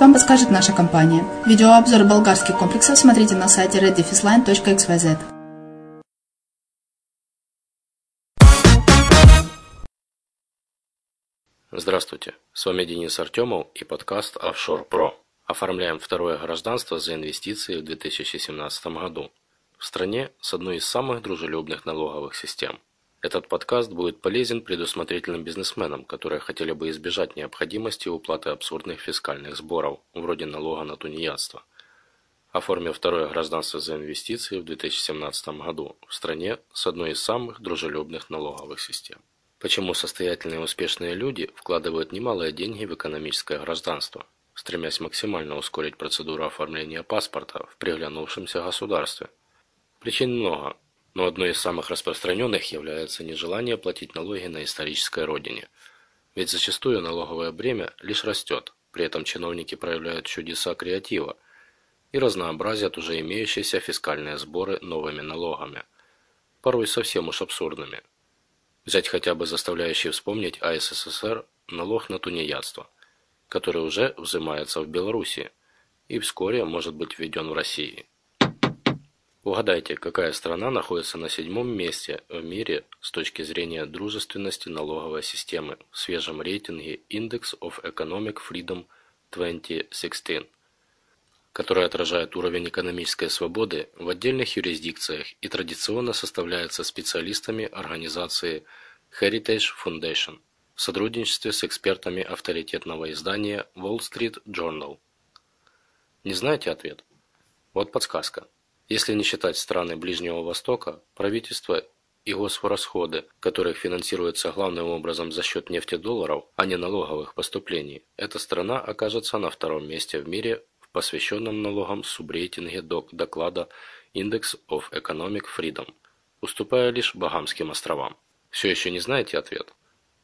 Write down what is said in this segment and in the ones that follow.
вам подскажет наша компания. Видеообзор болгарских комплексов смотрите на сайте reddefisline.xyz. Здравствуйте, с вами Денис Артемов и подкаст Offshore Pro. Оформляем второе гражданство за инвестиции в 2017 году. В стране с одной из самых дружелюбных налоговых систем. Этот подкаст будет полезен предусмотрительным бизнесменам, которые хотели бы избежать необходимости уплаты абсурдных фискальных сборов, вроде налога на тунеядство. Оформив второе гражданство за инвестиции в 2017 году в стране с одной из самых дружелюбных налоговых систем. Почему состоятельные и успешные люди вкладывают немалые деньги в экономическое гражданство, стремясь максимально ускорить процедуру оформления паспорта в приглянувшемся государстве? Причин много, но одной из самых распространенных является нежелание платить налоги на исторической родине. Ведь зачастую налоговое бремя лишь растет, при этом чиновники проявляют чудеса креатива и разнообразят уже имеющиеся фискальные сборы новыми налогами, порой совсем уж абсурдными. Взять хотя бы заставляющий вспомнить АССР налог на тунеядство, который уже взимается в Беларуси и вскоре может быть введен в России. Угадайте, какая страна находится на седьмом месте в мире с точки зрения дружественности налоговой системы в свежем рейтинге Index of Economic Freedom 2016, который отражает уровень экономической свободы в отдельных юрисдикциях и традиционно составляется специалистами организации Heritage Foundation в сотрудничестве с экспертами авторитетного издания Wall Street Journal. Не знаете ответ? Вот подсказка. Если не считать страны Ближнего Востока, правительство и госрасходы, которых финансируются главным образом за счет нефтедолларов, а не налоговых поступлений, эта страна окажется на втором месте в мире в посвященном налогам субрейтинге доклада Index of Economic Freedom, уступая лишь Багамским островам. Все еще не знаете ответ?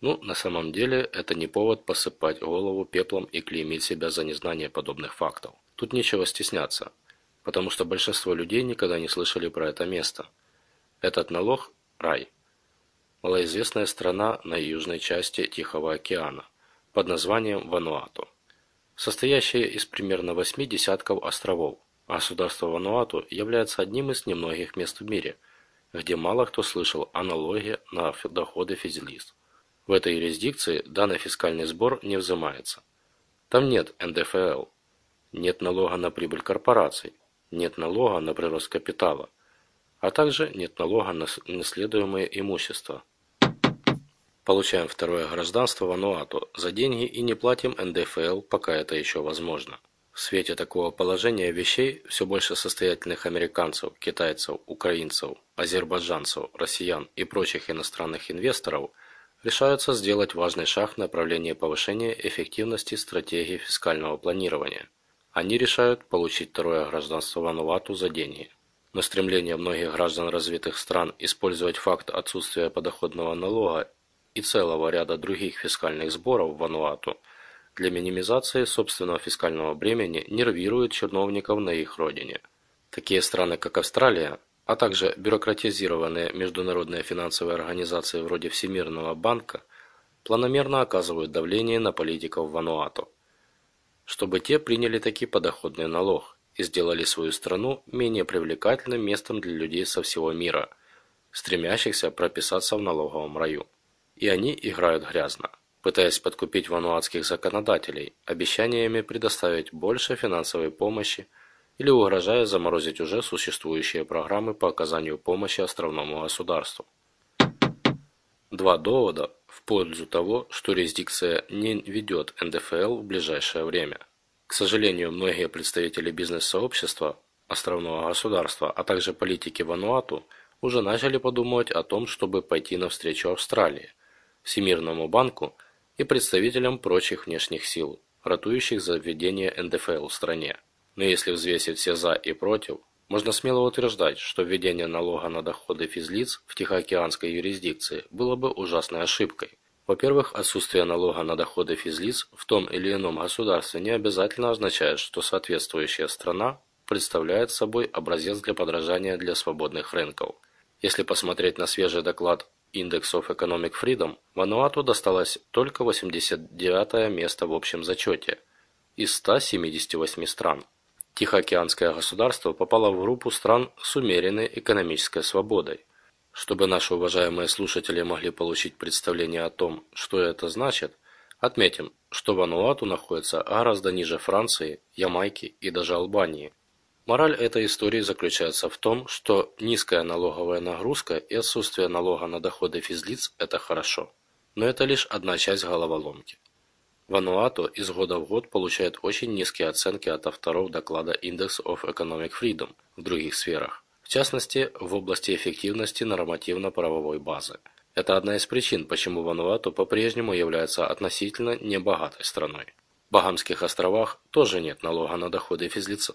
Ну, на самом деле, это не повод посыпать голову пеплом и клеймить себя за незнание подобных фактов. Тут нечего стесняться потому что большинство людей никогда не слышали про это место. Этот налог – рай. Малоизвестная страна на южной части Тихого океана под названием Вануату, состоящая из примерно восьми десятков островов. Государство Вануату является одним из немногих мест в мире, где мало кто слышал о налоге на доходы физлиц. В этой юрисдикции данный фискальный сбор не взимается. Там нет НДФЛ, нет налога на прибыль корпораций, нет налога на прирост капитала, а также нет налога на наследуемое имущество. Получаем второе гражданство Вануату за деньги и не платим НДФЛ, пока это еще возможно. В свете такого положения вещей все больше состоятельных американцев, китайцев, украинцев, азербайджанцев, россиян и прочих иностранных инвесторов решаются сделать важный шаг в направлении повышения эффективности стратегии фискального планирования – они решают получить второе гражданство Вануату за деньги. Но стремление многих граждан развитых стран использовать факт отсутствия подоходного налога и целого ряда других фискальных сборов в Вануату для минимизации собственного фискального бремени нервирует чиновников на их родине. Такие страны, как Австралия, а также бюрократизированные международные финансовые организации вроде Всемирного банка, планомерно оказывают давление на политиков Вануату чтобы те приняли таки подоходный налог и сделали свою страну менее привлекательным местом для людей со всего мира, стремящихся прописаться в налоговом раю. И они играют грязно, пытаясь подкупить вануатских законодателей обещаниями предоставить больше финансовой помощи или угрожая заморозить уже существующие программы по оказанию помощи островному государству. Два довода в пользу того, что юрисдикция не ведет НДФЛ в ближайшее время. К сожалению, многие представители бизнес-сообщества островного государства, а также политики Вануату уже начали подумать о том, чтобы пойти навстречу Австралии, Всемирному банку и представителям прочих внешних сил, ратующих за введение НДФЛ в стране. Но если взвесить все «за» и «против», можно смело утверждать, что введение налога на доходы физлиц в Тихоокеанской юрисдикции было бы ужасной ошибкой. Во-первых, отсутствие налога на доходы физлиц в том или ином государстве не обязательно означает, что соответствующая страна представляет собой образец для подражания для свободных рынков. Если посмотреть на свежий доклад Index of Economic Freedom, Вануату досталось только 89 место в общем зачете из 178 стран. Тихоокеанское государство попало в группу стран с умеренной экономической свободой. Чтобы наши уважаемые слушатели могли получить представление о том, что это значит, отметим, что Вануату находится гораздо ниже Франции, Ямайки и даже Албании. Мораль этой истории заключается в том, что низкая налоговая нагрузка и отсутствие налога на доходы физлиц – это хорошо. Но это лишь одна часть головоломки. Вануату из года в год получает очень низкие оценки от авторов доклада Index of Economic Freedom в других сферах, в частности, в области эффективности нормативно-правовой базы. Это одна из причин, почему Вануату по-прежнему является относительно небогатой страной. В Багамских островах тоже нет налога на доходы физлица.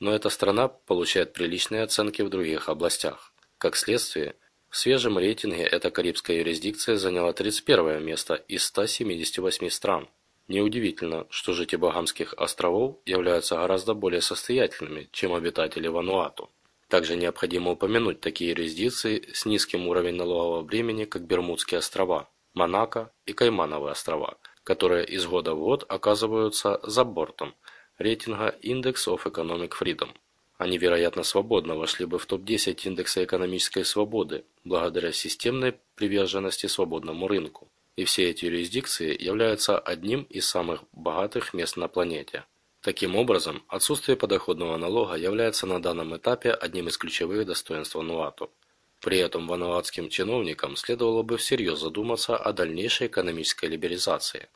Но эта страна получает приличные оценки в других областях. Как следствие, в свежем рейтинге эта карибская юрисдикция заняла 31 место из 178 стран. Неудивительно, что жители Багамских островов являются гораздо более состоятельными, чем обитатели Вануату. Также необходимо упомянуть такие юрисдикции с низким уровнем налогового бремени, как Бермудские острова, Монако и Каймановые острова, которые из года в год оказываются за бортом рейтинга Index of Economic Freedom. Они, вероятно, свободно вошли бы в топ-10 индекса экономической свободы благодаря системной приверженности свободному рынку и все эти юрисдикции являются одним из самых богатых мест на планете. Таким образом, отсутствие подоходного налога является на данном этапе одним из ключевых достоинств Вануату. При этом вануатским чиновникам следовало бы всерьез задуматься о дальнейшей экономической либерализации.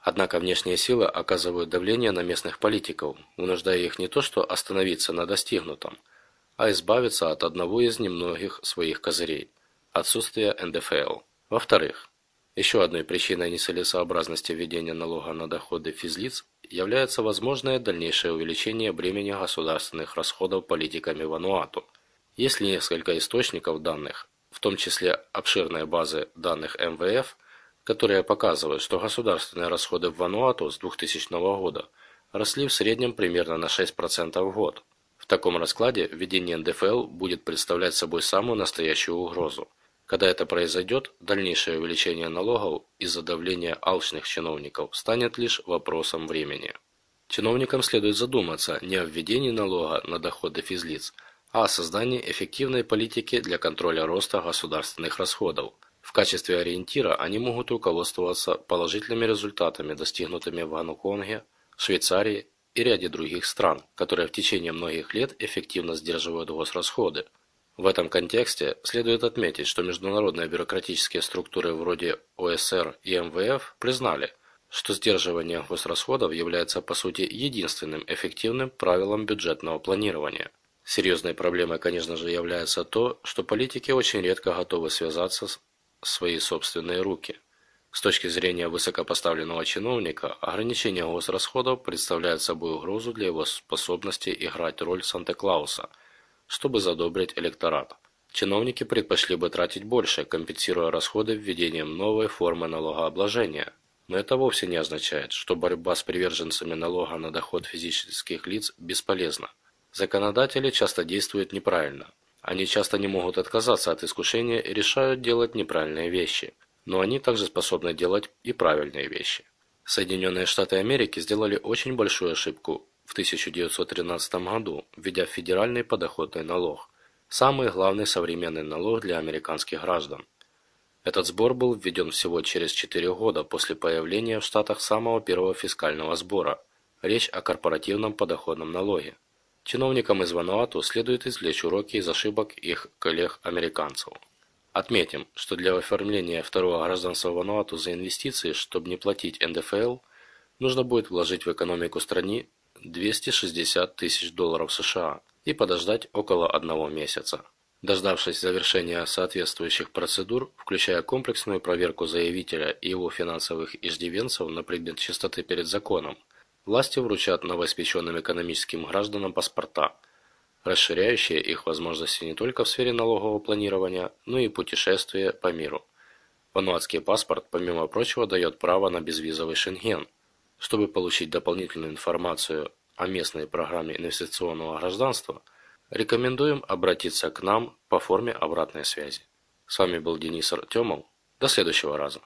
Однако внешние силы оказывают давление на местных политиков, вынуждая их не то что остановиться на достигнутом, а избавиться от одного из немногих своих козырей – отсутствия НДФЛ. Во-вторых, еще одной причиной нецелесообразности введения налога на доходы физлиц является возможное дальнейшее увеличение бремени государственных расходов политиками Вануату. Есть несколько источников данных, в том числе обширные базы данных МВФ, которые показывают, что государственные расходы в Вануату с 2000 года росли в среднем примерно на 6% в год. В таком раскладе введение НДФЛ будет представлять собой самую настоящую угрозу. Когда это произойдет, дальнейшее увеличение налогов из-за давления алчных чиновников станет лишь вопросом времени. Чиновникам следует задуматься не о введении налога на доходы физлиц, а о создании эффективной политики для контроля роста государственных расходов. В качестве ориентира они могут руководствоваться положительными результатами, достигнутыми в Гонконге, Швейцарии и ряде других стран, которые в течение многих лет эффективно сдерживают госрасходы. В этом контексте следует отметить, что международные бюрократические структуры вроде ОСР и МВФ признали, что сдерживание госрасходов является по сути единственным эффективным правилом бюджетного планирования. Серьезной проблемой, конечно же, является то, что политики очень редко готовы связаться с свои собственные руки. С точки зрения высокопоставленного чиновника, ограничение госрасходов представляет собой угрозу для его способности играть роль Санта-Клауса – чтобы задобрить электорат. Чиновники предпочли бы тратить больше, компенсируя расходы введением новой формы налогообложения. Но это вовсе не означает, что борьба с приверженцами налога на доход физических лиц бесполезна. Законодатели часто действуют неправильно. Они часто не могут отказаться от искушения и решают делать неправильные вещи. Но они также способны делать и правильные вещи. Соединенные Штаты Америки сделали очень большую ошибку, в 1913 году, введя федеральный подоходный налог, самый главный современный налог для американских граждан. Этот сбор был введен всего через 4 года после появления в Штатах самого первого фискального сбора. Речь о корпоративном подоходном налоге. Чиновникам из Вануату следует извлечь уроки из ошибок их коллег-американцев. Отметим, что для оформления второго гражданства Вануату за инвестиции, чтобы не платить НДФЛ, нужно будет вложить в экономику страны 260 тысяч долларов США и подождать около одного месяца. Дождавшись завершения соответствующих процедур, включая комплексную проверку заявителя и его финансовых иждивенцев на предмет чистоты перед законом, власти вручат новоиспеченным экономическим гражданам паспорта, расширяющие их возможности не только в сфере налогового планирования, но и путешествия по миру. Вануатский паспорт, помимо прочего, дает право на безвизовый шенген – чтобы получить дополнительную информацию о местной программе инвестиционного гражданства, рекомендуем обратиться к нам по форме обратной связи. С вами был Денис Артемов. До следующего раза.